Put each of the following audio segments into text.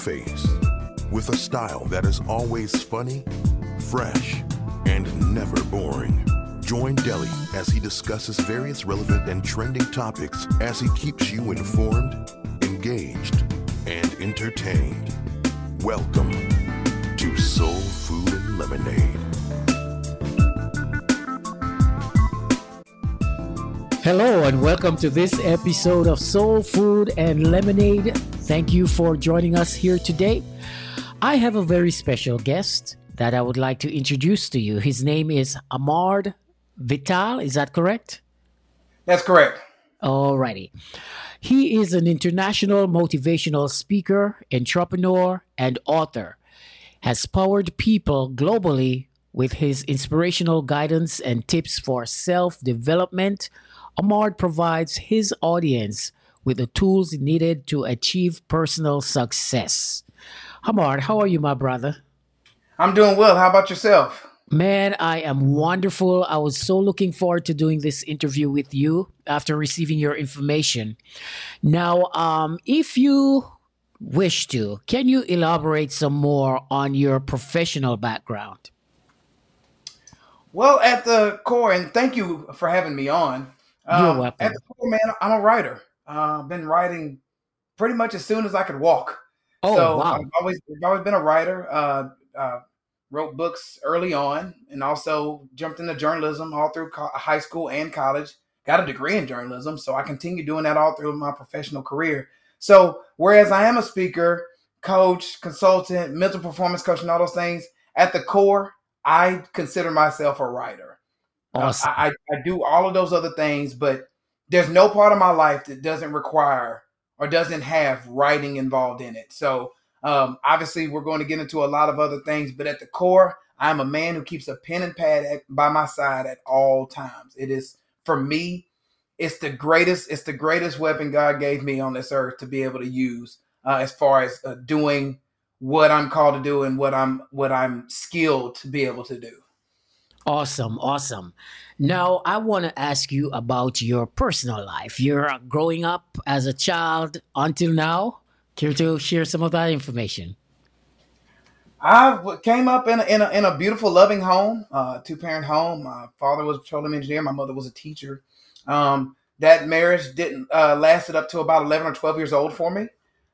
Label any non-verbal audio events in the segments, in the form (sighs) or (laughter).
face. With a style that is always funny, fresh, and never boring. Join Deli as he discusses various relevant and trending topics as he keeps you informed, engaged, and entertained. Welcome to Soul Food and Lemonade. Hello, and welcome to this episode of Soul Food and Lemonade. Thank you for joining us here today. I have a very special guest that I would like to introduce to you. His name is Ahmard Vital. Is that correct? That's correct. Alrighty. He is an international motivational speaker, entrepreneur, and author. Has powered people globally with his inspirational guidance and tips for self development. Amard provides his audience with the tools needed to achieve personal success. Ahmard, how are you, my brother? I'm doing well. How about yourself? Man, I am wonderful. I was so looking forward to doing this interview with you after receiving your information. Now, um, if you wish to, can you elaborate some more on your professional background? Well, at the core, and thank you for having me on. You're Um, welcome. at the core, man, I'm a writer. Uh, I've been writing pretty much as soon as I could walk. Oh, so wow. I've always, I've always been a writer. Uh, uh, wrote books early on, and also jumped into journalism all through co- high school and college. Got a degree in journalism, so I continue doing that all through my professional career. So whereas I am a speaker, coach, consultant, mental performance coach, and all those things, at the core, I consider myself a writer. Uh, Awesome. I, I I do all of those other things, but there's no part of my life that doesn't require or doesn't have writing involved in it. So um, obviously, we're going to get into a lot of other things, but at the core, I'm a man who keeps a pen and pad at, by my side at all times. It is for me, it's the greatest. It's the greatest weapon God gave me on this earth to be able to use uh, as far as uh, doing what I'm called to do and what I'm what I'm skilled to be able to do. Awesome, awesome. Now, I want to ask you about your personal life. You're growing up as a child until now. Care to share some of that information? I came up in a, in a, in a beautiful, loving home, uh, two parent home. My father was a petroleum engineer. My mother was a teacher. Um, that marriage didn't uh, lasted up to about eleven or twelve years old for me,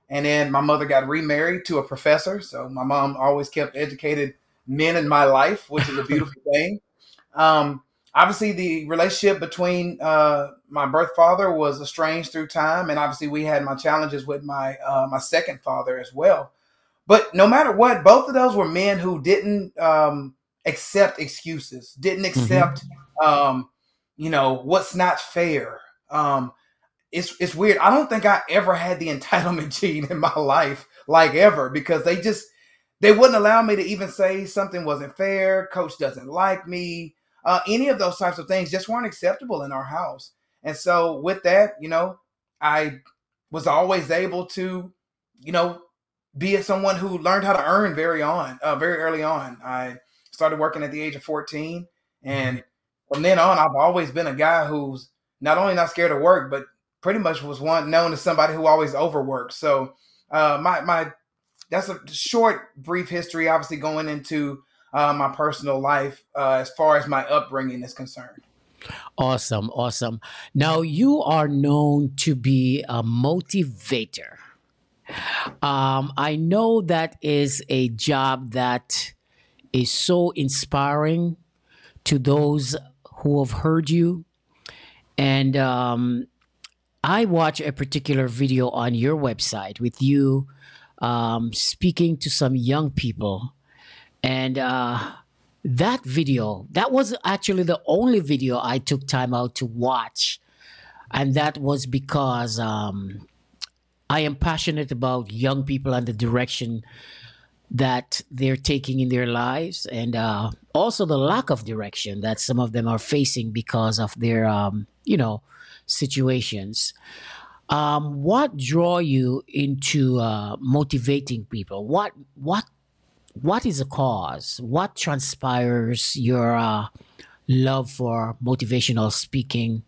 and then my mother got remarried to a professor. So my mom always kept educated men in my life, which is a beautiful (laughs) thing. Um, obviously, the relationship between uh, my birth father was estranged through time, and obviously, we had my challenges with my uh, my second father as well. But no matter what, both of those were men who didn't um, accept excuses, didn't accept, um, you know, what's not fair. Um, it's it's weird. I don't think I ever had the (laughs) entitlement gene in my life, like ever, because they just they wouldn't allow me to even say something wasn't fair. Coach doesn't like me. Uh, any of those types of things just weren't acceptable in our house. And so with that, you know, I was always able to, you know, be someone who learned how to earn very on, uh, very early on. I started working at the age of 14, and from then on, I've always been a guy who's not only not scared of work, but pretty much was one known as somebody who always overworked. So uh, my my that's a short, brief history. Obviously, going into uh, my personal life uh, as far as my upbringing is concerned. Awesome, awesome. Now, you are known to be a motivator. Um, I know that is a job that is so inspiring to those who have heard you. And um, I watch a particular video on your website with you um, speaking to some young people. And uh, that video, that was actually the only video I took time out to watch. And that was because um, I am passionate about young people and the direction that they're taking in their lives, and uh, also the lack of direction that some of them are facing because of their, um, you know, situations. Um, what draw you into uh, motivating people? What what what is the cause? What transpires your uh, love for motivational speaking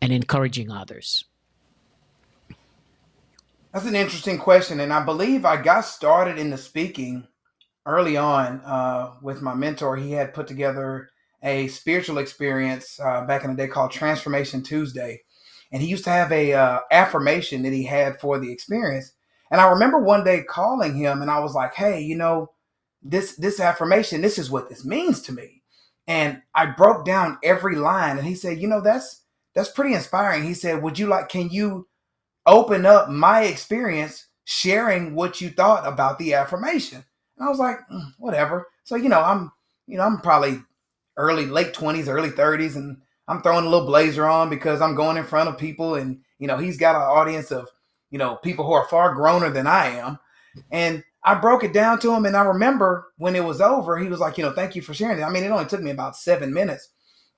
and encouraging others? That's an interesting question, and I believe I got started in the speaking early on uh, with my mentor. He had put together a spiritual experience uh, back in the day called Transformation Tuesday, and he used to have a uh, affirmation that he had for the experience. And I remember one day calling him, and I was like, "Hey, you know, this this affirmation, this is what this means to me." And I broke down every line, and he said, "You know, that's that's pretty inspiring." He said, "Would you like? Can you?" open up my experience sharing what you thought about the affirmation. And I was like, mm, whatever. So, you know, I'm, you know, I'm probably early, late 20s, early 30s, and I'm throwing a little blazer on because I'm going in front of people. And, you know, he's got an audience of, you know, people who are far growner than I am. And I broke it down to him. And I remember when it was over, he was like, you know, thank you for sharing it. I mean, it only took me about seven minutes.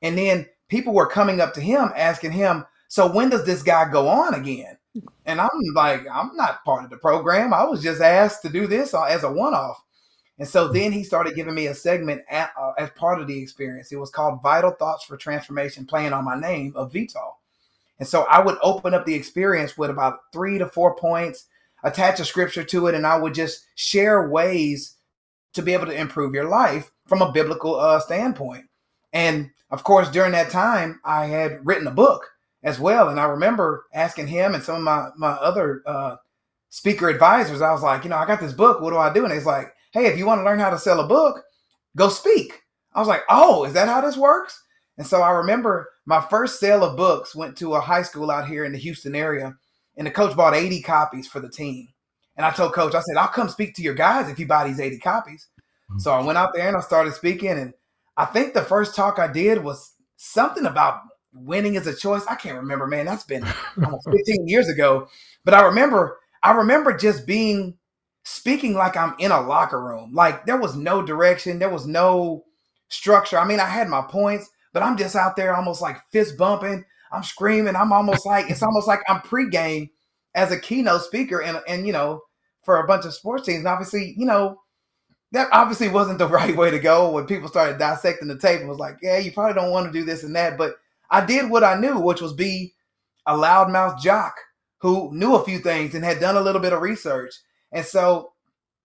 And then people were coming up to him asking him, so when does this guy go on again? And I'm like, I'm not part of the program. I was just asked to do this as a one off. And so then he started giving me a segment at, uh, as part of the experience. It was called Vital Thoughts for Transformation, playing on my name of Vital. And so I would open up the experience with about three to four points, attach a scripture to it, and I would just share ways to be able to improve your life from a biblical uh, standpoint. And of course, during that time, I had written a book as well. And I remember asking him and some of my my other uh, speaker advisors, I was like, you know, I got this book. What do I do? And he's like, hey, if you want to learn how to sell a book, go speak. I was like, oh, is that how this works? And so I remember my first sale of books went to a high school out here in the Houston area, and the coach bought 80 copies for the team. And I told coach, I said, I'll come speak to your guys if you buy these 80 copies. Mm-hmm. So I went out there and I started speaking. And I think the first talk I did was something about winning is a choice. I can't remember, man. That's been almost (laughs) 15 years ago. But I remember, I remember just being speaking like I'm in a locker room. Like there was no direction, there was no structure. I mean, I had my points, but I'm just out there almost like fist bumping. I'm screaming. I'm almost like it's almost like I'm pregame as a keynote speaker and and you know for a bunch of sports teams. And obviously, you know, that obviously wasn't the (laughs) right way to go when people started dissecting the tape and was like, yeah, you probably don't want to do this and that. But I did what I knew, which was be a loudmouth jock who knew a few things and had done a little bit of research. And so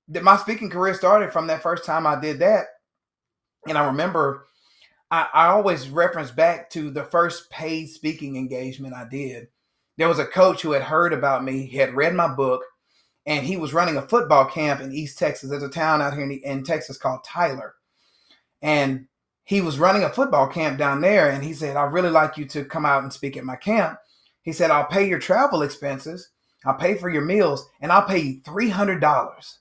my speaking career started from that first time I did that. And I remember I, I always reference back to the first paid speaking engagement I did. There was a coach who had heard about me, he had read my book, and he was running a football camp in East Texas. There's a town out here in, in Texas called Tyler. And he was running a football camp down there and he said, I'd really like you to come out and speak at my camp. He said, I'll pay your travel expenses, I'll pay for your meals, and I'll pay you $300.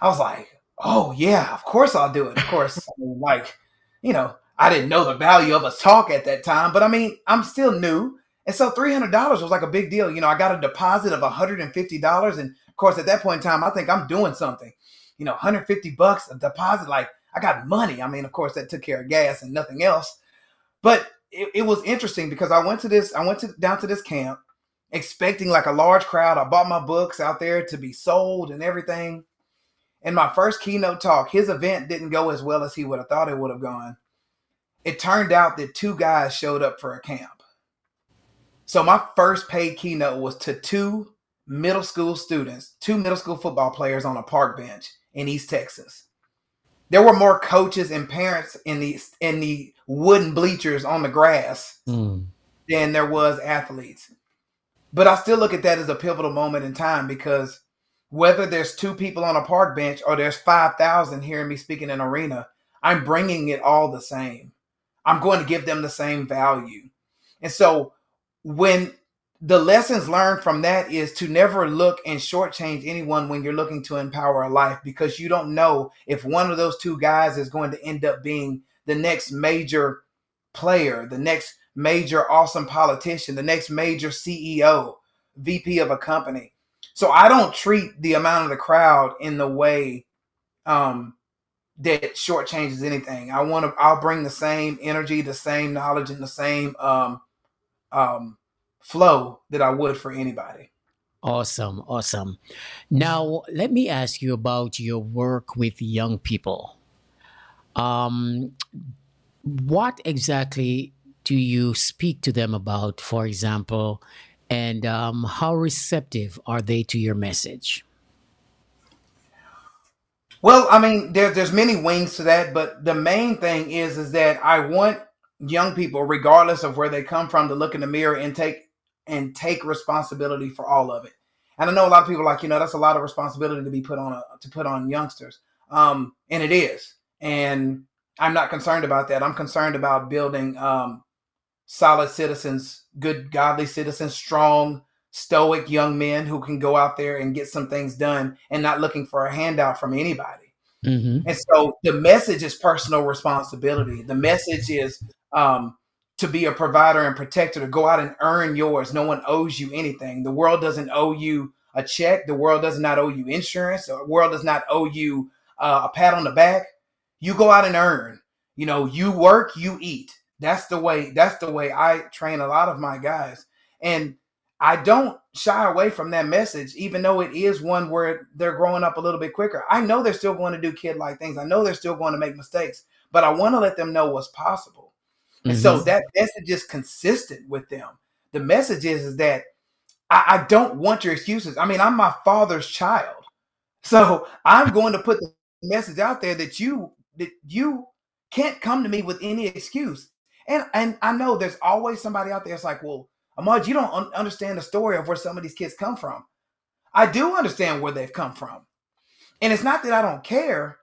I was like, oh, yeah, of course I'll do it. Of course, (laughs) like, you know, I didn't know the value of a talk at that time, but I mean, I'm still new. And so $300 was like a big deal. You know, I got a deposit of $150. And of course, at that point in time, I think I'm doing something. You know, 150 bucks a deposit, like I got money. I mean, of course, that took care of gas and nothing else. But it, it was interesting because I went to this, I went to down to this camp expecting like a large crowd. I bought my books out there to be sold and everything. And my first keynote talk, his event didn't go as well as he would have thought it would have gone. It turned out that two guys showed up for a camp. So my first paid keynote was to two middle school students, two middle school football players on a park bench in East Texas there were more coaches and parents in the in the wooden bleachers on the grass mm. than there was athletes. But I still look at that as a pivotal moment in time because whether there's two people on a park bench or there's 5,000 hearing me speaking in an arena, I'm bringing it all the same. I'm going to give them the same value. And so when the lessons learned from that is to never look and shortchange anyone when you're looking to empower a life because you don't know if one of those two guys is going to end up being the next major player, the next major awesome politician, the next major CEO, VP of a company. So I don't treat the amount of the crowd in the way um, that shortchanges anything. I want to. I'll bring the same energy, the same knowledge, and the same um, um, flow that I would for anybody. Awesome, awesome. Now, let me ask you about your work with young people. Um, what exactly do you speak to them about? For example, And um, how receptive are they to your message? Well, I mean, there, there's many wings to that, but the main thing is is that I want young people, regardless of where they come from, to look in the mirror and take and take responsibility for all of it. And I know a lot of people like, you know, that's a lot of responsibility to be put on a, to put on youngsters. Um, and it is. And I'm not concerned about that. I'm concerned about building um, solid citizens, good, godly citizens, strong, stoic young men who can go out there and get some things done and not looking for a handout from anybody. Mm-hmm. And so the message is personal responsibility. The message is um, to be a provider and protector, to go out and earn yours. No one owes you anything. The world doesn't owe you a check. The world does not owe you insurance. The world does not owe you uh, a pat on the back. You go out and earn. You know, you work, you eat. That's the way. That's the way I train a lot of my guys, and I don't shy away from that message, even though it is one where they're growing up a little bit quicker. I know they're still going to do kid like things. I know they're still going to make mistakes, but I want to let them know what's possible. Mm-hmm. And so mm-hmm. that message is consistent with them. The message is, is that I, I don't want your excuses. I mean, I'm my father's child. (laughs) So I'm going to put the message out there that you that you can't come to me with any excuse. And and I know there's always somebody out there that's like, well, Ahmard, you don't un- understand the story of where some of these kids come from. I do understand where they've come from. And it's not that I don't care,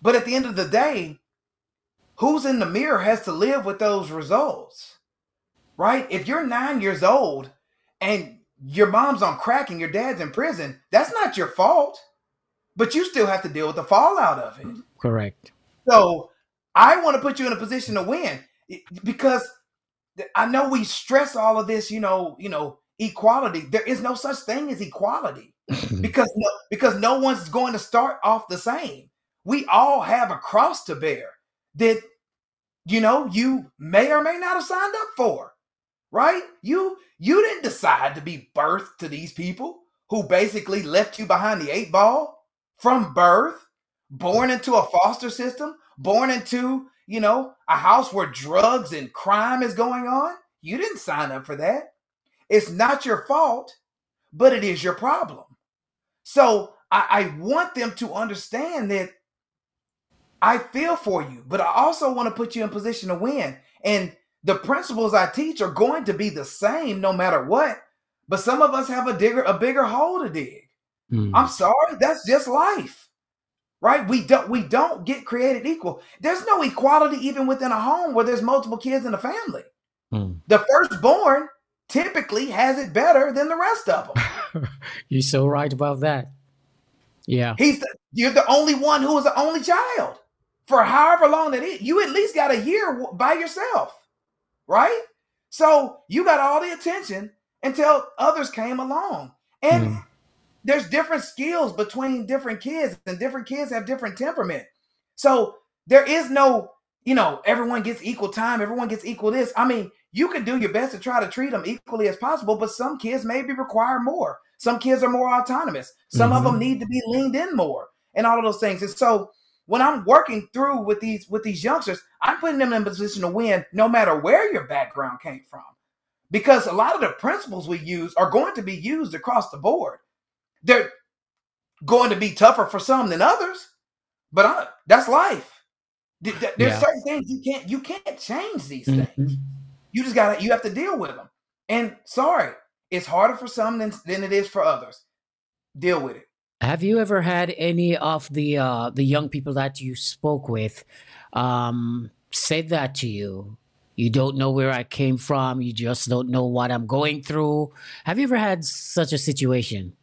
but at the end of the day, who's in the mirror has to live with those results. Right? If you're 9 years old and your mom's on crack and your dad's in prison, that's not your fault. But you still have to deal with the fallout of it. Correct. So I want to put you in a position to win because I know we stress all of this, you know, you know, equality. There is no such thing as equality (laughs) because no, because no one's going to start off the same. We all have a cross to bear that you know you may or may not have signed up for. Right? You you didn't decide to be birthed to these people who basically left you behind the eight ball from birth, born into a foster system, born into you know, a house where drugs and crime is going on. You didn't sign up for that. It's not your fault, but it is your problem. So I, I want them to understand that I feel for you, but I also want to put you in position to win. And the principles I teach are going to be the same no matter what. But some of us have a digger, a bigger hole to dig. Mm. I'm sorry, that's just life right? We don't we don't get created equal. There's no equality even within a home where there's multiple kids in the family. Hmm. the firstborn typically has it better than the rest of them. (laughs) You're so right about that. Yeah. He's the, you're the only one who is the only child for however long that is. You at least got a year by yourself right? So you got all the attention until others came along. And hmm there's different skills between different kids, and different kids have different temperament. So there is no, you know, everyone gets equal time, everyone gets equal this. I mean, you can do your best to try to treat them equally as possible, but some kids maybe require more. Some kids are more autonomous. Some mm-hmm. of them need to be leaned in more, and all of those things. And so when I'm working through with these with these youngsters, I'm putting them in a position to win, no matter where your background came from, because a lot of the principles we use are going to be used across the board. They're going to be tougher for some than others, but I, that's life. There's yeah. certain things you can't you can't change these mm-hmm. things. You just gotta you have to deal with them. And sorry, it's harder for some than than it is for others. Deal with it. Have you ever had any of the uh, the young people that you spoke with um, said that to you? You don't know where I came from. You just don't know what I'm going through. Have you ever had such a situation?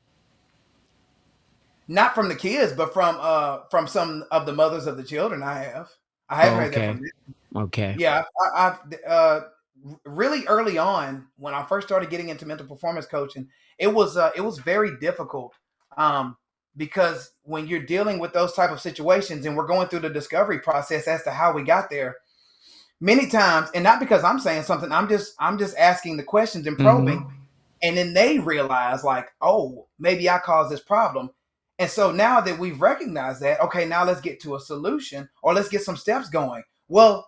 Not from the kids, but from uh from some of the mothers of the children. I have. I have oh, heard okay. that from them. Okay. Yeah, I, have uh really early on when I first started getting into mental performance coaching, it was uh it was very difficult. Um because when you're dealing with those type of situations and we're going through the discovery process as to how we got there many times and not because i'm saying something i'm just i'm just asking the questions and probing mm-hmm. and then they realize like oh maybe i caused this problem and so now that we've recognized that, okay, now let's get to a solution or let's get some steps going. Well,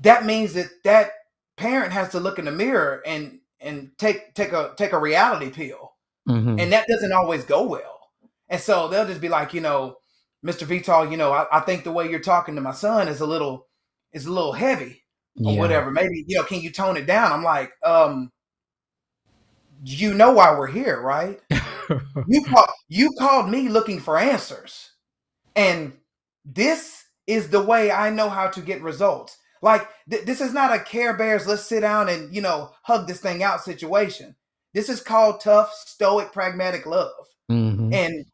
that means that that parent has to look in the mirror and and take take a take a reality pill, Mhm. and that doesn't always go well. And so they'll just be like, you know, Mr. Vital, you know, I, I think the way you're talking to my son is a little is a little heavy or Yeah. whatever. Maybe you know, can you tone it down? I'm like, um, you know why we're here, right? You call, you called me looking for answers, and this is the way I know how to get results. Like th- this is not a Care Bears. Let's sit down and you know hug this thing out situation. This is called tough, stoic, pragmatic love, Mhm. and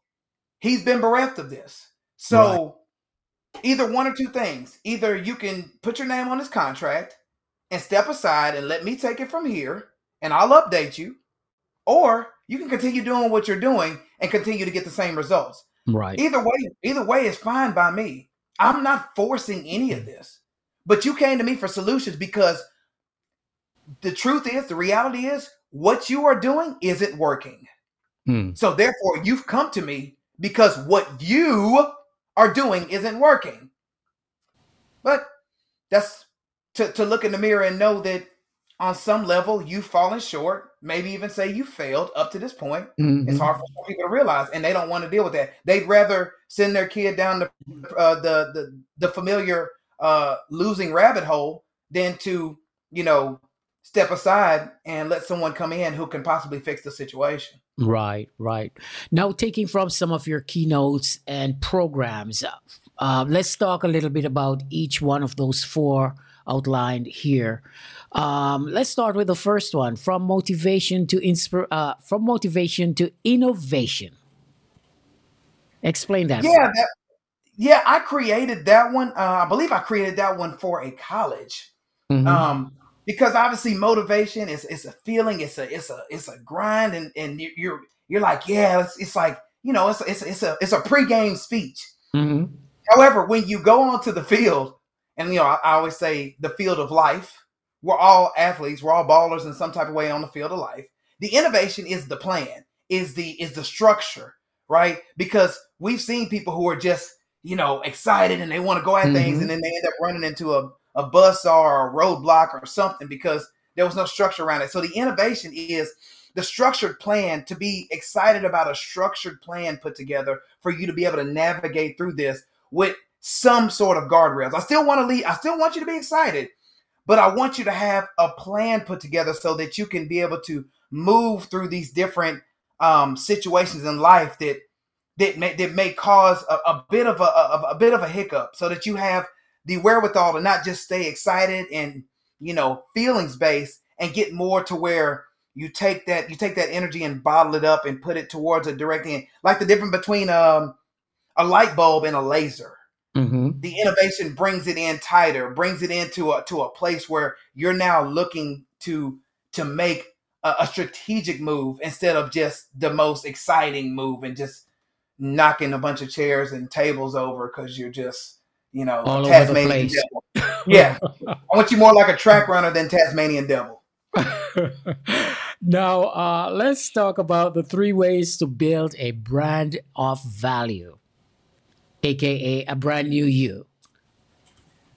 he's been bereft of this. So either one or two things: either you can put your name on this contract and step aside and let me take it from here, and I'll update you, or you can continue doing what you're doing and continue to get the same results. Right. Either way, either way is fine by me. I'm not forcing any of this. But you came to me for solutions because the truth is, the reality is, what you are doing isn't working. Mm. So therefore, you've come to me because what you are doing isn't working. But that's to, to look in the mirror and know that on some level you've fallen short, maybe even say you failed up to this point. Mhm. It's hard for people to realize, and they don't want to deal with that. They'd rather send their kid down the uh, the, the the familiar uh, losing rabbit hole than to you know step aside and let someone come in who can possibly fix the situation. Right, right. Now, taking from some of your keynotes and programs, uh, let's talk a little bit about each one of those four outlined here. Um, let's start with the first one: from motivation to inspir- uh, from motivation to innovation. Explain that. Yeah, that, yeah, I created that one. Uh, I believe I created that one for a college. Mhm. um because obviously motivation is it's a feeling it's a it's a it's a grind and and you- you're you're like yeah it's, it's like you know it's a, it's a, it's a it's a pregame speech Mhm. however when you go onto the field and you know I, I always say the field of life we're all athletes we're all ballers in some type of way on the field of life the innovation is the plan is the is the structure right because we've seen people who are just you know excited and they want to go at things Mhm. and then they end up running into a a bus or a roadblock or something because there was no structure around it. So the innovation is the structured plan to be excited about a structured plan put together for you to be able to navigate through this with some sort of guardrails. I still want to lead, I still want you to be excited, but I want you to have a plan put together so that you can be able to move through these different um, situations in life that that may, that may cause a, a bit of a, a, a bit of a hiccup so that you have the wherewithal to not just stay excited and you know feelings based and get more to where you take that you take that energy and bottle it up and put it towards a direct end like the difference between um, a light bulb and a laser Mhm. the innovation brings it in tighter brings it into a to a place where you're now looking to to make a, a strategic move instead of just the most exciting move and just knocking a bunch of chairs and tables over because you're just you know All Tasmanian devil. yeah i want you more like a track runner than tasmanian devil (laughs) now, uh, let's talk about the three ways to build a brand of value, aka a brand new you.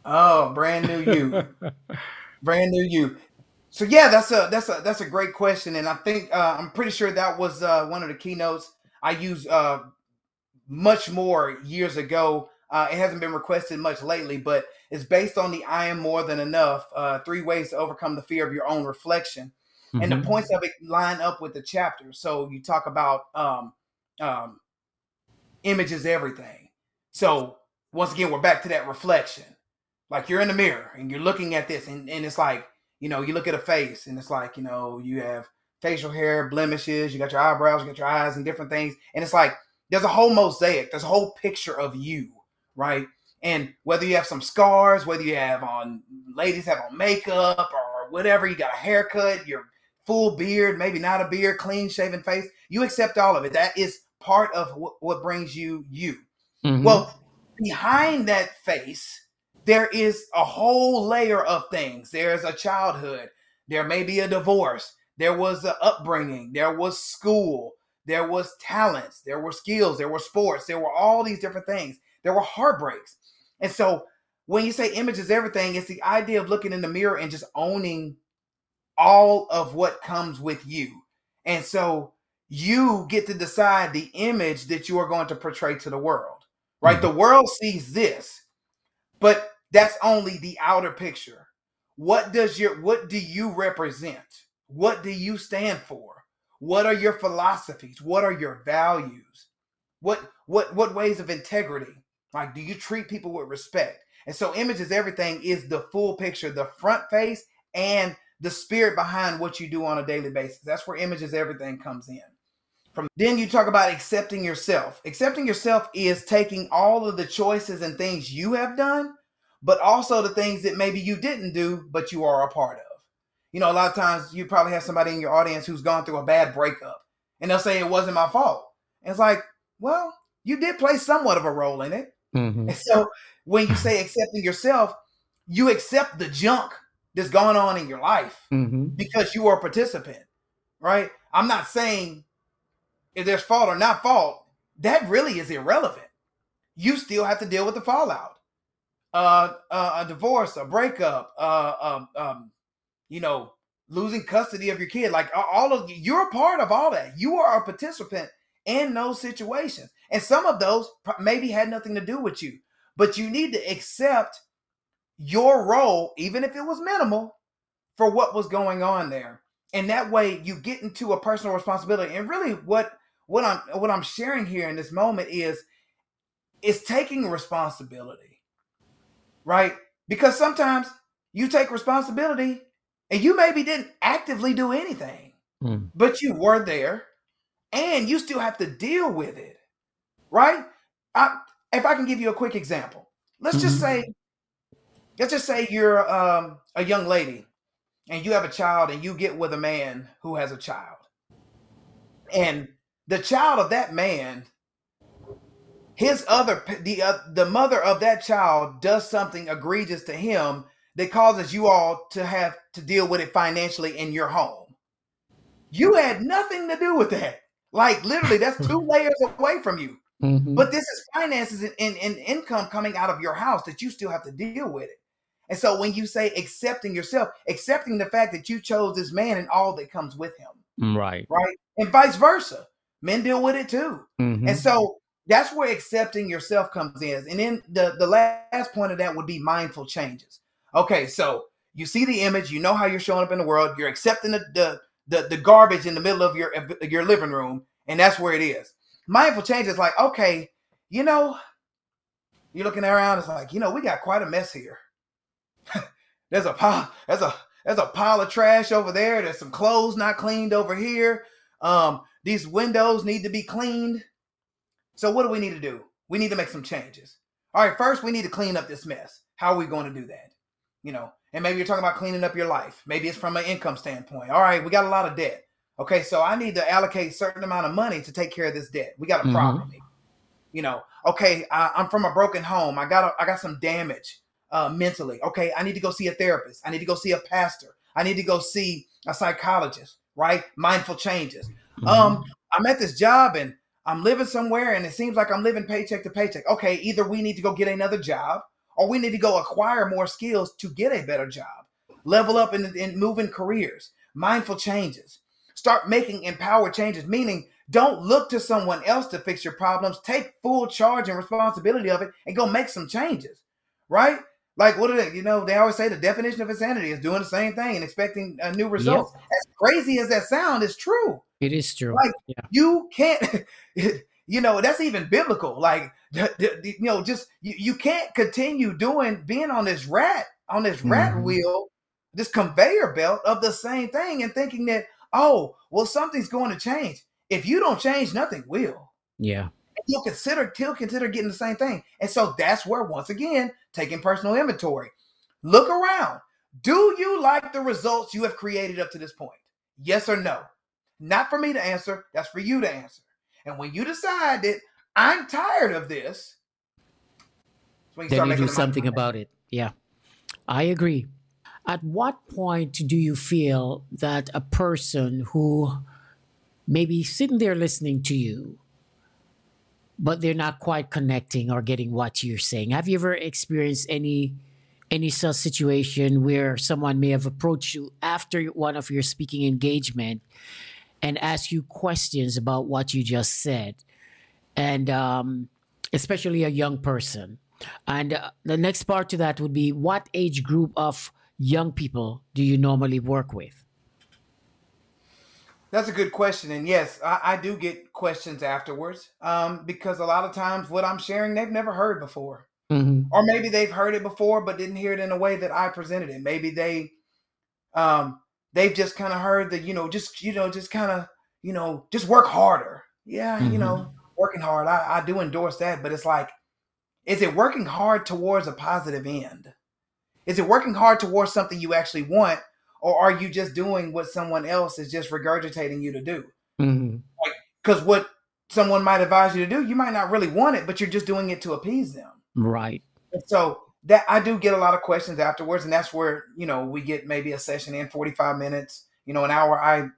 Oh, brand new you. (laughs) brand new you. So yeah, that's a that's a that's a great question, and I think uh, I'm pretty sure that was uh, one of the keynotes I used uh, much more years ago. Uh, it hasn't been requested much lately, but it's based on the "I am more than enough." Uh, three ways to overcome the fear of your own reflection, and the Mhm. points of it line up with the chapter. So you talk about um, um, image is everything. So once again, we're back to that reflection. Like you're in the mirror and you're looking at this, and, and it's like, you know, you look at a face and it's like, you know, you have facial hair, blemishes, you got your eyebrows, you got your eyes, and different things. And it's like, there's a whole mosaic, there's a whole picture of you, right? And whether you have some scars, whether you have on, ladies have on makeup or whatever, you got a haircut, your full beard, maybe not a beard, clean shaven face, you accept all of it. That is part of what, what brings you you. Mhm. Well, behind that face, there is a whole layer of things. There's a childhood. There may be a divorce. There was an upbringing. There was school. There was talents. There were skills. There were sports. There were all these different things. There were heartbreaks. And so when you say image is everything, it's the idea of looking in the mirror and just owning all of what comes with you. And so you get to decide the image that you are going to portray to the world, right? Mm-hmm. The world sees this, but that's only the outer picture. What does your what do you represent? What do you stand for? What are your philosophies? What are your values? What what what ways of integrity? Like do you treat people with respect? And so image is everything is the full picture, the front face and the spirit behind what you do on a daily basis. That's where image is everything comes in. From then you talk about accepting yourself. Accepting yourself is taking all of the choices and things you have done, but also the things that maybe you didn't do, but you are a part of. You know, a lot of times you probably have somebody in your audience who's gone through a bad breakup and they'll say it wasn't my fault. And it's like, well, you did play somewhat of a role in it. Mm-hmm. And so when you say accepting yourself, you accept the junk that's going on in your life mm-hmm. because you are a participant, right? I'm not saying if there's fault or not fault, that really is irrelevant. You still have to deal with the fallout. Uh, uh, a divorce, a breakup, uh, um, um, you know, losing custody of your kid, like all of you're a part of all that. You are a participant in those situations, and some of those maybe had nothing to do with you, but you need to accept your role, even if it was minimal, for what was going on there. And that way you get into a personal responsibility. And really what what I'm what I'm sharing here in this moment is is taking responsibility. Right? Because sometimes you take responsibility and you maybe didn't actively do anything, mm. but you were there and you still have to deal with it. Right? I, if I can give you a quick example. Let's mm-hmm. just say let's just say you're um, a young lady and you have a child and you get with a man who has a child. And the child of that man his other the uh, the mother of that child does something egregious to him that causes you all to have to deal with it financially in your home. You had nothing to do with that. Like literally, that's two (laughs) layers away from you. Mm-hmm. But this is finances and, and, and, income coming out of your house that you still have to deal with it. And so when you say accepting yourself, accepting the fact that you chose this man and all that comes with him. Mm, right. Right. And vice versa. Men deal with it too. Mm-hmm. And so that's where accepting yourself comes in. And then the, the last point of that would be mindful changes. Okay, so you see the image, you know how you're showing up in the world, you're accepting the the, the, the garbage in the middle of your your living room, and that's where it is. Mindful change is like, okay, you know, you're looking around, it's like, you know, we got quite a mess here. (laughs) there's a pile, there's a there's a pile of trash over there. There's some clothes not cleaned over here. Um, these windows need to be cleaned. So what do we need to do? We need to make some changes. All right, first we need to clean up this mess. How are we going to do that? You know, and maybe you're talking about cleaning up your life. Maybe it's from an income standpoint. All right, we got a lot of debt. Okay, so I need to allocate a certain amount of money to take care of this debt. We got a mm-hmm. problem. You know, okay, I, am from a broken home. I got a, I got some damage uh, mentally. Okay, I need to go see a therapist. I need to go see a pastor. I need to go see a psychologist. Right? Mindful changes. Mm-hmm. Um, I'm at this job and I'm living somewhere, and it seems like I'm living paycheck to paycheck. Okay, either we need to go get another job, or we need to go acquire more skills to get a better job. Level up move in careers. Mindful changes. Start making empowered changes, meaning don't look to someone else to fix your problems. Take full charge and responsibility of it and go make some changes, right? Like what are they? You know, they always say the definition of insanity is doing the same thing and expecting a new result. As crazy as that sound, is true. It is true. Like yeah. you can't. (laughs) you know that's even biblical. Like you know, just you, you can't continue doing being on this rat on this mm-hmm. rat wheel, this conveyor belt of the same thing, and thinking that oh well something's going to change. If you don't change, nothing will. Yeah you'll consider he'll consider getting the same thing. And so that's where once again taking personal inventory. Look around. Do you like the results you have created up to this point? Yes or no? Not for me to answer, that's for you to answer. And when you decide that I'm tired of this, you then you do something about it. Yeah, I agree. At what point do you feel that a person who may be sitting there listening to you but they're not quite connecting or getting what you're saying. Have you ever experienced any any such situation where someone may have approached you after one of your speaking engagement and asked you questions about what you just said, and um, especially a young person. And uh, the next part to that would be what age group of young people do you normally work with? That's a good question, and yes, I, I do get questions afterwards um, because a lot of times what I'm sharing they've never heard before, Mm-hmm. or maybe they've heard it before but didn't hear it in a way that I presented it. Maybe they um, they've just kind of heard that you know just you know just kind of you know just work harder. Yeah, you Mm-hmm. know working hard. I, I do endorse that, but it's like, is it working hard towards a positive end? Is it working hard towards something you actually want, or are you just doing what someone else is just regurgitating you to do? Mm-hmm. Because what someone might advise you to do, you might not really want it, but you're just doing it to appease them. Right. And so that I do get a lot of questions afterwards, and that's where you know we get maybe a session in 45 minutes, you know, an hour. I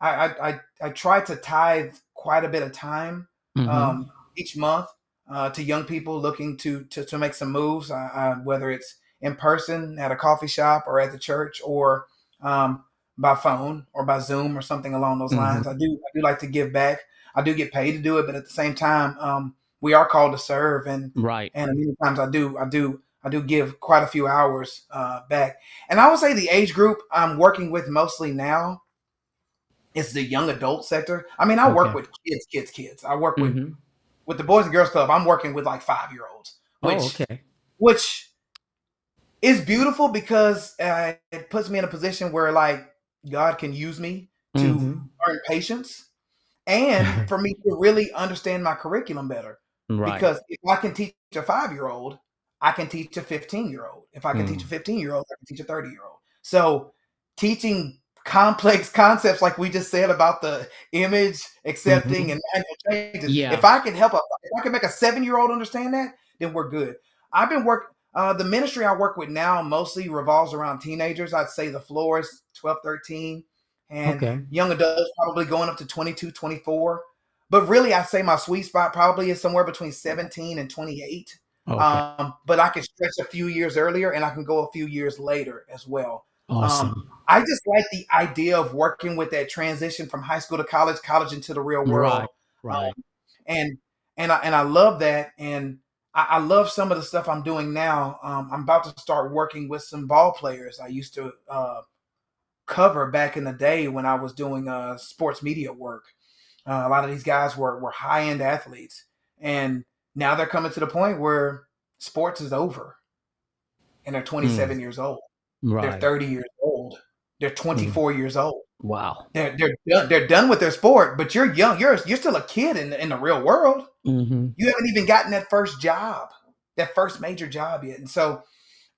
I I I, I try to tithe quite a bit of time Mhm. um, each month uh, to young people looking to to, to make some moves, uh, uh, whether it's in person at a coffee shop or at the church or um, by phone or by Zoom or something along those Mhm. lines. I do I do like to give back. I do get paid to do it, but at the same time, um, we are called to serve, and right. and many times I do I do I do give quite a few hours uh, back. And I would say the age group I'm working with mostly now is the young adult sector. I mean, I work with kids, kids, kids. I work with Mhm. with the Boys and Girls Club, I'm working with like five year olds, which oh, okay. which is beautiful because uh, it puts me in a position where like God can use me to Mhm. learn patience and (laughs) for me to really understand my curriculum better. Right. Because if I can teach a five year old, I can teach a 15 year old. If I can teach a Mm. 15 year old, I can teach a 30 year old. So teaching complex (laughs) concepts like we just said about the image accepting Mhm. and mindful changes. Yeah. If I can help a, if I can make a seven year old understand that, then we're good. I've been work uh, the ministry I work with now mostly revolves around teenagers. I'd say the floor is 12, 13, and Okay. young adults probably going up to 22, 24. But really, I say my sweet spot probably is somewhere between 17 and 28. Okay. Um, but I can stretch a few years earlier and I can go a few years later as well. awesome. I just like the idea of working with that transition from high school to college, college into the real world. right. Right. And and I and I love that. And I, I love some of the stuff I'm doing now. Um, I'm about to start working with some ball players I used to uh, cover back in the day when I was doing uh, sports media work. Uh, a lot of these guys were were high end athletes, and now they're coming to the point where sports is over, and they're 27 years old. They're 30 years old. They're 24 years old. Wow. They're they're done, they're done with their sport, but you're young. You're you're still a kid in the, in the real world. hmm You haven't even gotten that first job, that first major job yet. And so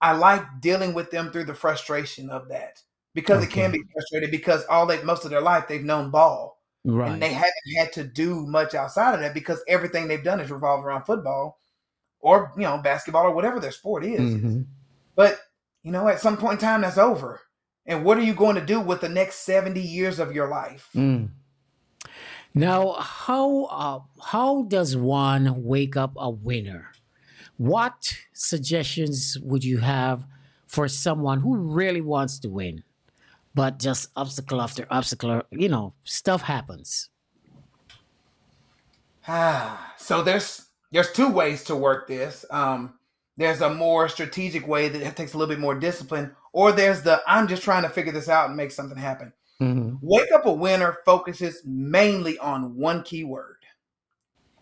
I like dealing with them through the frustration of that because it can be frustrated because all they most of their life they've known ball Right. and they haven't had to do much outside of that because everything they've done is revolved around football or you know basketball or whatever their sport is. Mhm. But you know, at some point in time, that's over. And what are you going to do with the next 70 years of your life? Mm. Now, how uh, how does one wake up a winner? What suggestions would you have for someone who really wants to win, but just obstacle after obstacle? You know, stuff happens. Ah, so there's there's two ways to work this. Um, there's a more strategic way that takes a little bit more discipline, or there's the I'm just trying to figure this out and make something happen. Mhm. Wake Up a Winner focuses mainly on one key word,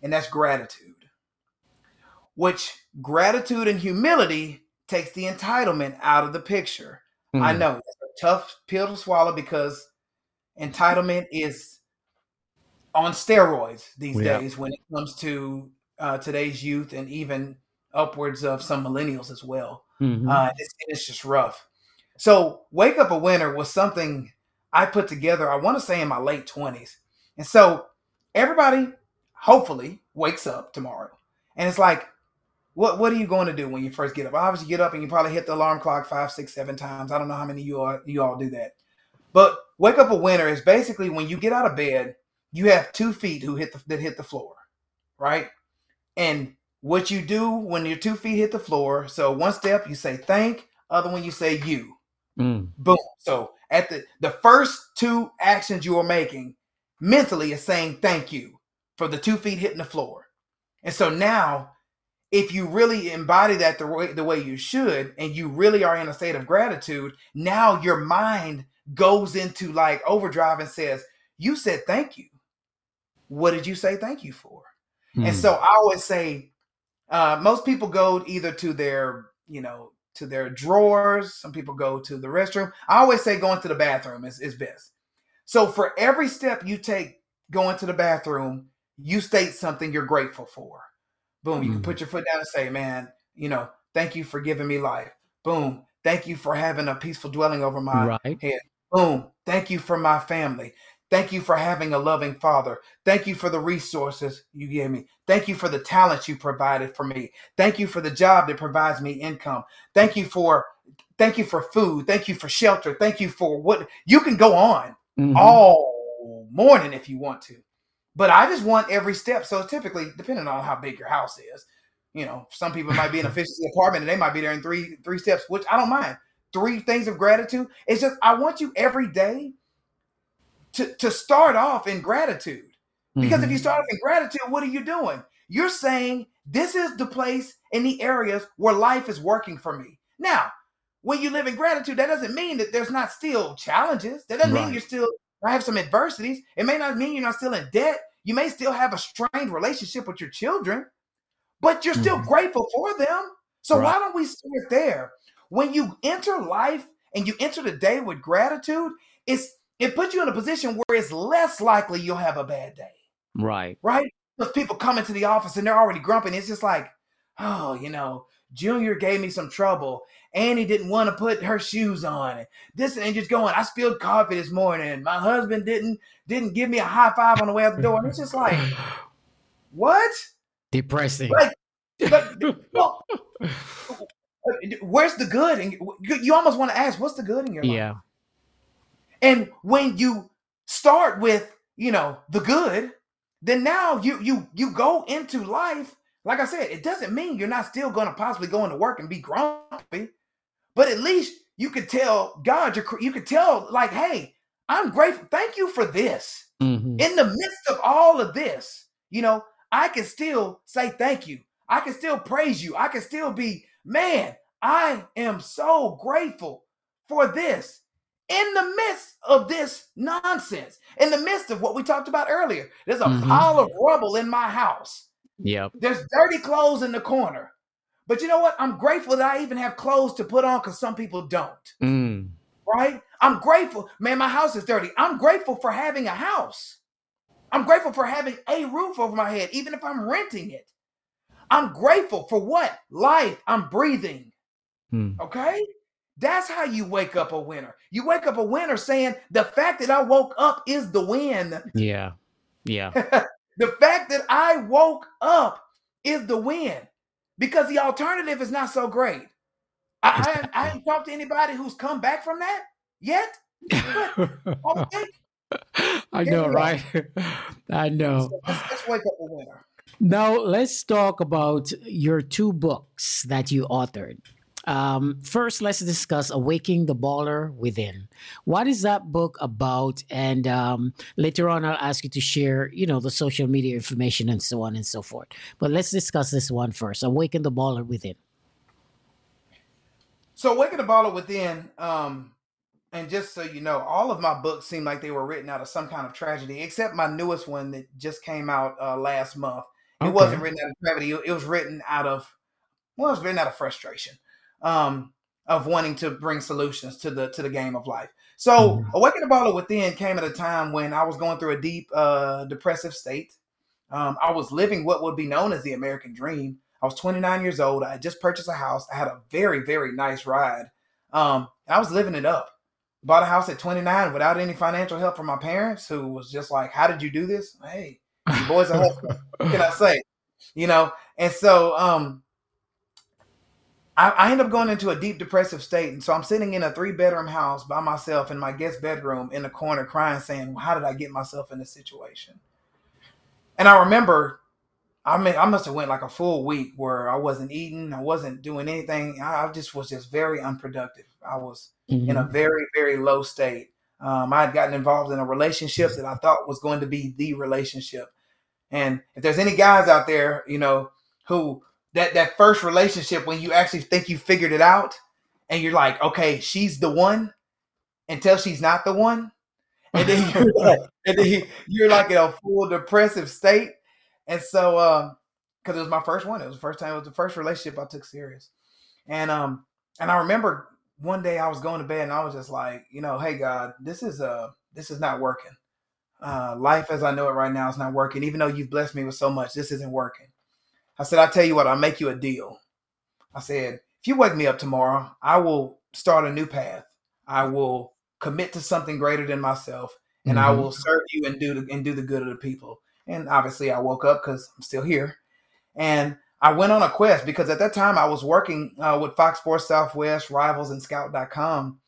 and that's gratitude. Which gratitude and humility takes the entitlement out of the picture. I Mhm. know it's a tough pill to swallow because entitlement is on steroids these Yeah. days when it comes to uh, today's youth and even upwards of some millennials as well. Mhm. Uh, it's, it's just rough. So, Wake Up a Winner was something I put together, I want to say in my late 20s. And so, everybody hopefully wakes up tomorrow. And it's like, what, what are you going to do when you first get up? Obviously, you get up and you probably hit the alarm clock five, six, seven times. I don't know how many you all, you all do that. But Wake Up a Winner is basically when you get out of bed, you have two feet who hit the, that hit the floor, right? And what you do when your two feet hit the floor, so one step, you say thank, other one you say you. Mm. Boom. So at the the first two actions you are making mentally is saying thank you for the two feet hitting the floor. And so now if you really embody that the way the way you should and you really are in a state of gratitude, now your mind goes into like overdrive and says, You said thank you. What did you say thank you for? And Mm. so I always say, uh, most people go either to their, you know, to their drawers. Some people go to the restroom. I always say going to the bathroom is, is best. So for every step you take going to the bathroom, you state something you're grateful for. Boom. You can Mm. put your foot down and say, man, you know, thank you for giving me life. Boom. Thank you for having a peaceful dwelling over my right. head. Boom. Thank you for my family. Thank you for having a loving father. Thank you for the resources you gave me. Thank you for the talents you provided for me. Thank you for the job that provides me income. Thank you for thank you for food. Thank you for shelter. Thank you for what you can go on Mhm. all morning if you want to. But I just want every step. So typically, depending on how big your house is, you know, some people might be in a (laughs) efficiency apartment and they might be there in three three steps, which I don't mind. Three things of gratitude. It's just I want you every day to to start off in gratitude. Because if Mhm. you start off in gratitude, what are you doing? You're saying this is the place in the areas where life is working for me. Now, when you live in gratitude, that doesn't mean that there's not still challenges. That doesn't mean you're still I have some adversities. It may not mean you're not still in debt. You may still have a strained relationship with your children, but you're still Mhm. grateful for them. So Right. why don't we start there? When you enter life and you enter the day with gratitude, it's it puts you in a position where it's less likely you'll have a bad day right. right? Because people come into the office and they're already grumpy. And it's just like, oh, you know, Junior gave me some trouble. Annie didn't want to put her shoes on. This and just going, I spilled coffee this morning. My husband didn't didn't give me a high five on the way out the door. And it's just like, (sighs) what? Depressing. Like, but, (laughs) well, uh, where's the good? And you almost want to ask, what's the good in your life? yeah. And when you start with, you know, the good, then now you you you go into life. Like I said, it doesn't mean you're not still going to possibly go into work and be grumpy, but at least you could tell God, you you could tell like, hey, I'm grateful. Thank you for this. Mhm. In the midst of all of this, you know, I can still say thank you. I can still praise you. I can still be, man, I am so grateful for this. In the midst of this nonsense, in the midst of what we talked about earlier, there's a Mhm. pile of rubble in my house. Yep. There's dirty clothes in the corner. But you know what? I'm grateful that I even have clothes to put on because some people don't Mm. right? I'm grateful. Man, my house is dirty. I'm grateful for having a house. I'm grateful for having a roof over my head, even if I'm renting it. I'm grateful for what? Life. I'm breathing. Mm. Okay? That's how you wake up a winner. You wake up a winner saying, the fact that I woke up is the win. Yeah. Yeah. (laughs) the fact that I woke up is the win because the alternative is not so great. I, I, I ain't talked to anybody who's come back from that yet. Okay? (laughs) I know, right? (laughs) I know. So let's, let's wake up a winner. Now, let's talk about your two books that you authored. Um, first, let's discuss Awaking the Baller Within. What is that book about? And um, later on, I'll ask you to share, you know, the social media information and so on and so forth. But let's discuss this one first Awaken the Baller Within. So Waking the Baller Within, um, and just so you know, all of my books seem like they were written out of some kind of tragedy, except my newest one that just came out uh, last month. It Okay. wasn't written out of tragedy. It it was written out of, well, it was written out of frustration, um, of wanting to bring solutions to the to the game of life. So Mhm. Awaken the Baller Within came at a time when I was going through a deep uh, depressive state. Um, I was living what would be known as the American dream. I was 29 years old. I had just purchased a house. I had a very, very nice ride. Um, I was living it up. Bought a house at 29 without any financial help from my parents, who was just like, How did you do this? Hey, you boys are (laughs) hustling. What can I say? You know, and so um I, I end up going into a deep depressive state. And so I'm sitting in a three bedroom house by myself in my guest bedroom in the corner crying, saying, well, How did I get myself in this situation? And I remember I mean, I must have went like a full week where I wasn't eating, I wasn't doing anything. I just was just very unproductive. I was mm-hmm. in a mm-hmm. very, very low state. Um, I had gotten involved in a relationship that I thought was going to be the relationship. And if there's any guys out there, you know, who that that first relationship when you actually think you figured it out, and you're like, okay, she's the one, until she's not the one, and then (laughs) you're like, and then you're like in a full depressive state and so, um, because it was my first one, it was the first time, it was the first relationship I took serious. And um, and I remember one day I was going to bed and I was just like, you know, hey God, this is uh this is not working. Uh, life as I know it right now is not working. Even though you've blessed me with so much, this isn't working. I said, I'll tell you what, I'll make you a deal. I said, if you wake me up tomorrow, I will start a new path. I will commit to something greater than myself, and mm-hmm. I will serve you and do the, and do the good of the people. And obviously, I woke up because I'm still here. And I went on a quest because at that time I was working uh, with Fox Sports Southwest, Rivals, and Scout.com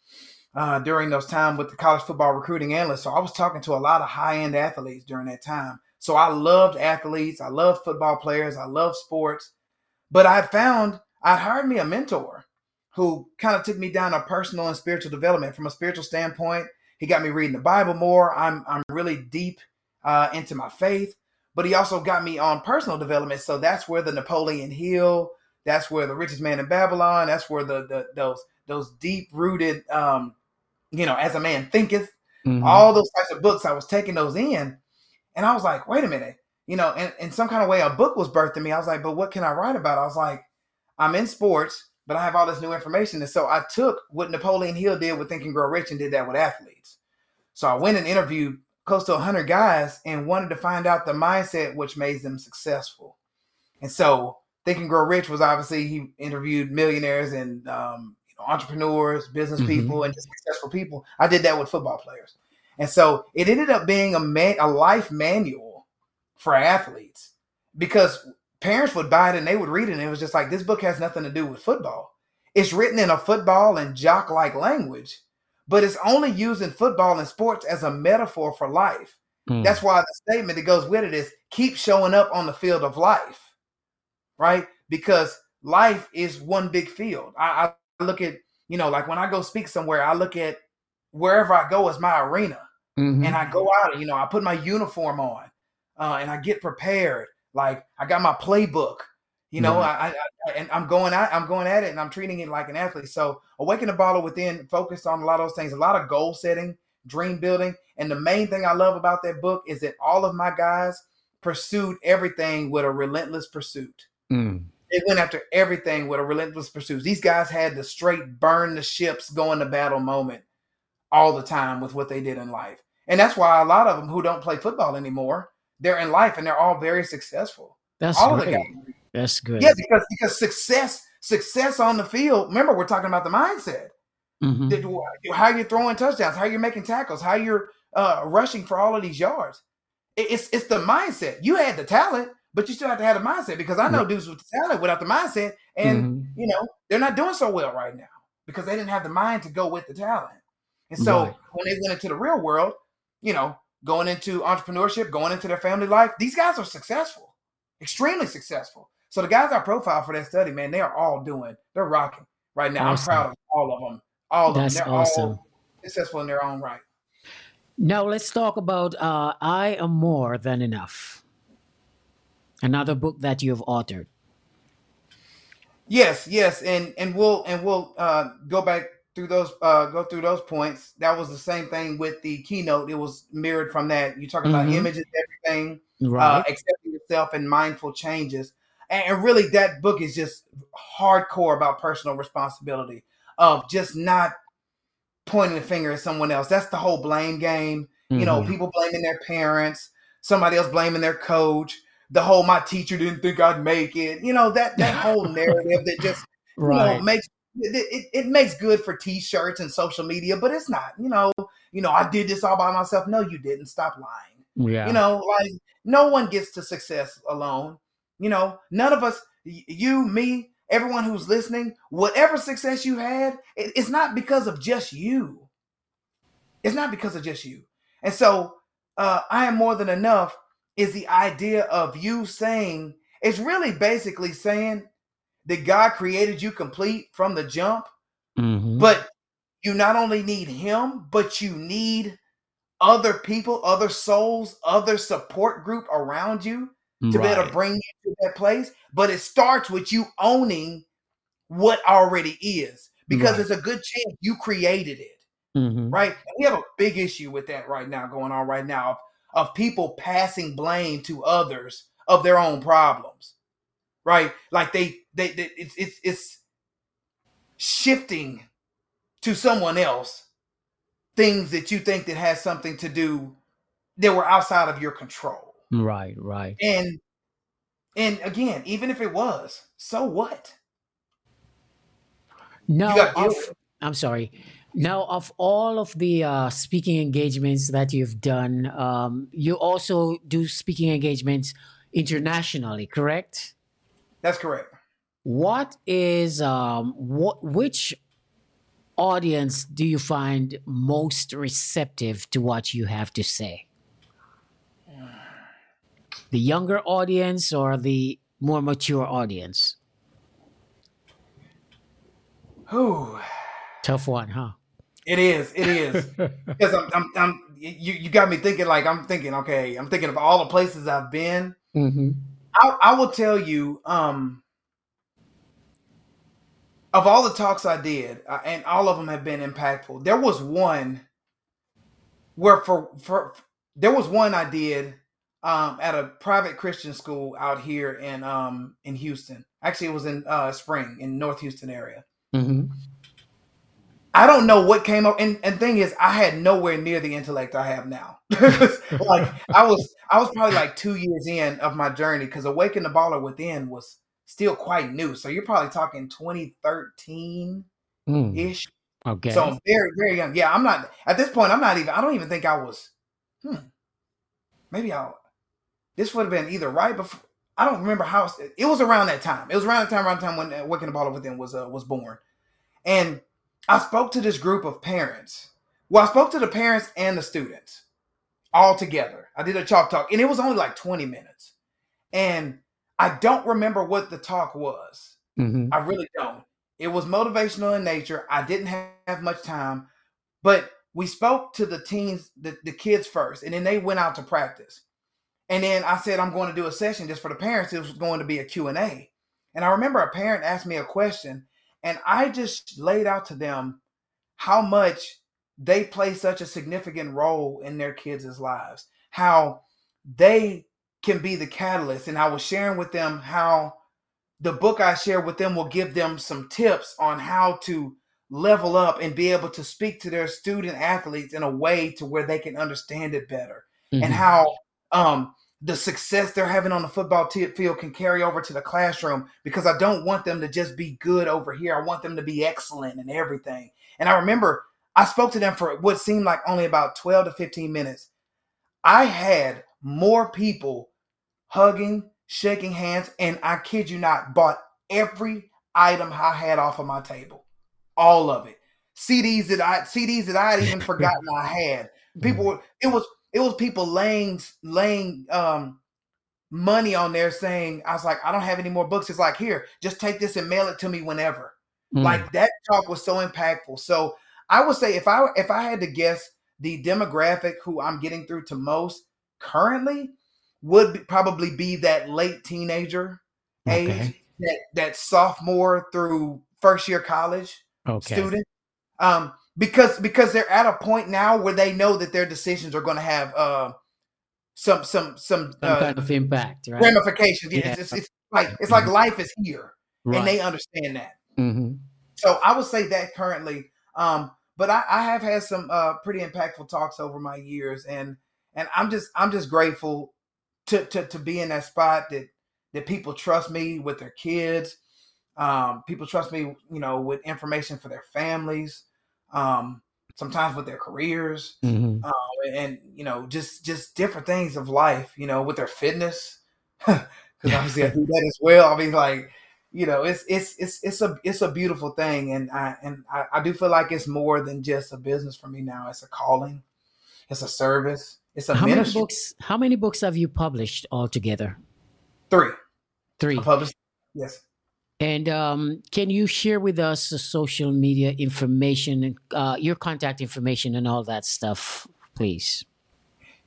uh, during those time with the college football recruiting analyst. So I was talking to a lot of high end athletes during that time. So I loved athletes, I loved football players, I loved sports. But I found I'd hired me a mentor who kind of took me down a personal and spiritual development from a spiritual standpoint. He got me reading the Bible more. I'm I'm really deep uh, into my faith, but he also got me on personal development. So that's where the Napoleon Hill, that's where the richest man in Babylon, that's where the, the those those deep rooted, um, you know, as a man thinketh, mm-hmm. all those types of books. I was taking those in, and I was like, wait a minute, you know, in, in some kind of way, a book was birthed in me. I was like, but what can I write about? I was like, I'm in sports, but I have all this new information, and so I took what Napoleon Hill did with Think and Grow Rich and did that with athletes. So I went and interviewed close to 100 guys and wanted to find out the mindset which made them successful. And so, Think and Grow Rich was obviously he interviewed millionaires and um, entrepreneurs, business mm-hmm. people, and just successful people. I did that with football players, and so it ended up being a man a life manual for athletes because parents would buy it and they would read it, and it was just like this book has nothing to do with football. It's written in a football and jock like language but it's only used in football and sports as a metaphor for life. Mm. That's why the statement that goes with it is keep showing up on the field of life, right? Because life is one big field. I, I look at, you know, like when I go speak somewhere, I look at wherever I go is my arena. Mm-hmm. And I go out, you know, I put my uniform on uh, and I get prepared. Like I got my playbook. You know, I, I, and I'm going at I'm going at it, and I'm treating it like an athlete. So, awaken the baller within, focused on a lot of those things, a lot of goal setting, dream building, and the main thing I love about that book is that all of my guys pursued everything with a relentless pursuit. Mm. They went after everything with a relentless pursuit. These guys had the straight burn the ships, going to battle moment all the time with what they did in life, and that's why a lot of them who don't play football anymore, they're in life and they're all very successful. That's all great. That's good. Yeah, because because success success on the field. Remember, we're talking about the mindset. Mm-hmm. How you're throwing touchdowns, how you're making tackles, how you're uh, rushing for all of these yards. It's it's the mindset. You had the talent, but you still have to have the mindset. Because I know dudes with the talent without the mindset, and mm-hmm. you know they're not doing so well right now because they didn't have the mind to go with the talent. And so right. when they went into the real world, you know, going into entrepreneurship, going into their family life, these guys are successful, extremely successful. So the guys I profile for that study, man, they are all doing, they're rocking right now. Awesome. I'm proud of all of them. All of That's them. They're awesome. all successful in their own right. Now let's talk about uh, I Am More Than Enough. Another book that you've authored. Yes, yes, and and we'll and we'll uh, go back through those uh, go through those points. That was the same thing with the keynote. It was mirrored from that. You talk about mm-hmm. images, everything, uh, right. uh, accepting yourself, and mindful changes and really that book is just hardcore about personal responsibility of just not pointing the finger at someone else that's the whole blame game mm-hmm. you know mm-hmm. people blaming their parents somebody else blaming their coach the whole my teacher didn't think i'd make it you know that that whole (laughs) narrative that just right. you know makes it, it, it, makes good for t-shirts and social media but it's not you know you know i did this all by myself. No you didn't. Stop lying. Yeah. You know like no one gets to success alone. You know, none of us, you, me, everyone who's listening, whatever success you had, it's not because of just you. It's not because of just you. And so, uh, I am more than enough is the idea of you saying it's really basically saying that God created you complete from the jump, Mhm. but you not only need Him, but you need other people, other souls, other support group around you to be able to bring you to that place. But it starts with you owning what already is, because Right. there's a good chance you created it Mhm. right? And we have a big issue with that right now going on right now of, of people passing blame to others of their own problems, right? Like they they, they it's it's it's shifting to someone else things that you think that has something to do that were outside of your control. Right, right. And and again, even if it was, so what? Now, of. I'm sorry. Now, of all of the uh, speaking engagements that you've done, um, you also do speaking engagements internationally, correct? That's correct. What is um, what which audience do you find most receptive to what you have to say? The younger audience or the more mature audience? Whew. Tough one, huh? It is. It is. (laughs) because I'm, I'm, I'm, you, you got me thinking. Like I'm thinking. Okay, I'm thinking of all the places I've been. hmm I, I will tell you. Um, of all the talks I did, uh, and all of them have been impactful. There was one where for for there was one I did um, at a private Christian school out here in um, in Houston. Actually, it was in uh, Spring in North Houston area. hmm I don't know what came up, and and thing is, I had nowhere near the intellect I have now. (laughs) like I was, I was probably like two years in of my journey because Awaken the Baller Within was still quite new. So you're probably talking 2013 Mm, ish. okay. So I'm very, very young. Yeah, I'm not at this point. I'm not even. I don't even think I was. Hmm. Maybe I. This would have been either right before. I don't remember how it was around that time. It was around the time, around the time when Awaken the Baller Within was uh, was born, and I spoke to this group of parents. Well, I spoke to the parents and the students all together. I did a chalk talk, and it was only like 20 minutes. And I don't remember what the talk was. Mhm. I really don't. It was motivational in nature. I didn't have much time, but we spoke to the teens, the, the kids first, and then they went out to practice. And then I said, I'm going to do a session just for the parents. It was going to be a Q&A. And I remember a parent asked me a question, and I just laid out to them how much they play such a significant role in their kids' lives, how they can be the catalyst. And I was sharing with them how the book I share with them will give them some tips on how to level up and be able to speak to their student athletes in a way to where they can understand it better and Mhm. how um, the success they're having on the football t- field can carry over to the classroom because I don't want them to just be good over here. I want them to be excellent in everything. And I remember I spoke to them for what seemed like only about 12 to 15 minutes. I had more people hugging, shaking hands, and I kid you not, bought every item I had off of my table. All of it. CDs that I CDs that I had even (laughs) forgotten I had. People were it was it was people laying laying um money on there saying, I was like, I don't have any more books. It's like, here, just take this and mail it to me whenever. Mm. Like that talk was so impactful. So I would say if I if I had to guess the demographic who I'm getting through to most currently would be, probably be that late teenager age, Okay. that that sophomore through first year college Okay. student. Um, because because they're at a point now where they know that their decisions are going to have uh, some some some Some uh, kind of impact, right? ramifications. Yeah. It's, it's, it's like it's like life is here, right. and they understand that. hmm So I would say that currently. Um, but I, I have had some uh, pretty impactful talks over my years, and and I'm just I'm just grateful to to to be in that spot that that people trust me with their kids. Um, people trust me, you know, with information for their families. Um, sometimes with their careers, hmm um, and you know, just just different things of life. You know, with their fitness, (laughs) because (laughs) obviously I do that as well. I mean, like you know, it's it's it's it's a it's a beautiful thing, and I and I, I do feel like it's more than just a business for me now. It's a calling, it's a service, It's a how many books? How many books have you published altogether? Three. Three. I published. Yes. And um, can you share with us the social media information, uh, your contact information, and all that stuff, please?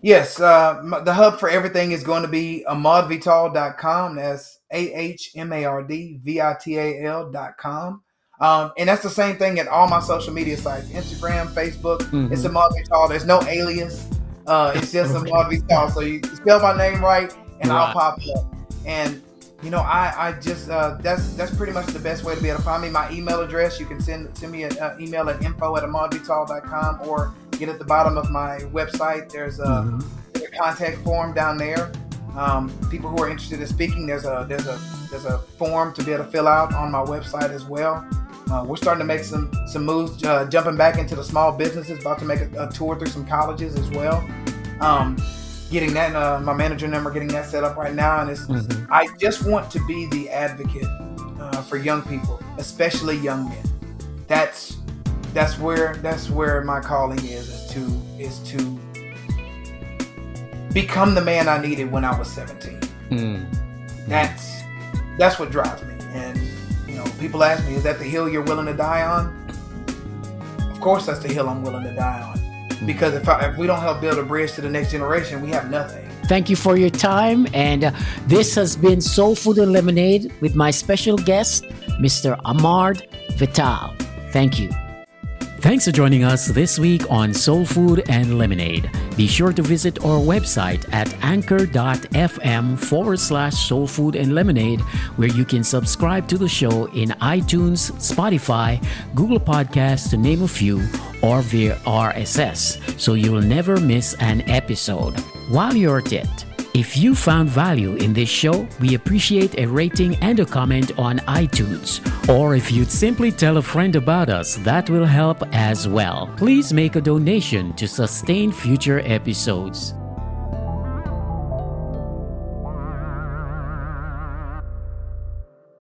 Yes. Uh, the hub for everything is going to be ahmardvital.com. That's A H M A R D V I T A L.com. Um, and that's the same thing at all my social media sites Instagram, Facebook. It's Mhm. Ahmard Vital. There's no alias. Uh, it's just Ahmard Vital. So you spell my name right, and I'll pop up. And you know, I, I just uh, that's that's pretty much the best way to be able to find me. My email address, you can send send me an uh, email at info at ahmardvital.com or get at the bottom of my website. There's a, Mhm. a contact form down there. Um, people who are interested in speaking, there's a there's a there's a form to be able to fill out on my website as well. Uh, we're starting to make some some moves, uh, jumping back into the small businesses. About to make a, a tour through some colleges as well. Um, getting that, uh, my manager number, getting that set up right now, and it's. Mhm. I just want to be the advocate uh, for young people, especially young men. That's that's where that's where my calling is is to is to become the man I needed when I was 17. Mm. That's that's what drives me. And people ask me, is that the hill you're willing to die on? Of course, that's the hill I'm willing to die on. Because if, I, if we don't help build a bridge to the next generation, we have nothing. Thank you for your time. And uh, this has been Soul Food and Lemonade with my special guest, Mr. Ahmard Vital. Thank you. Thanks for joining us this week on Soul Food and Lemonade. Be sure to visit our website at anchor.fm forward slash soul food and lemonade, where you can subscribe to the show in iTunes, Spotify, Google Podcasts, to name a few, or via RSS, so you'll never miss an episode. While you're at it, if you found value in this show, we appreciate a rating and a comment on iTunes. Or if you'd simply tell a friend about us, that will help as well. Please make a donation to sustain future episodes.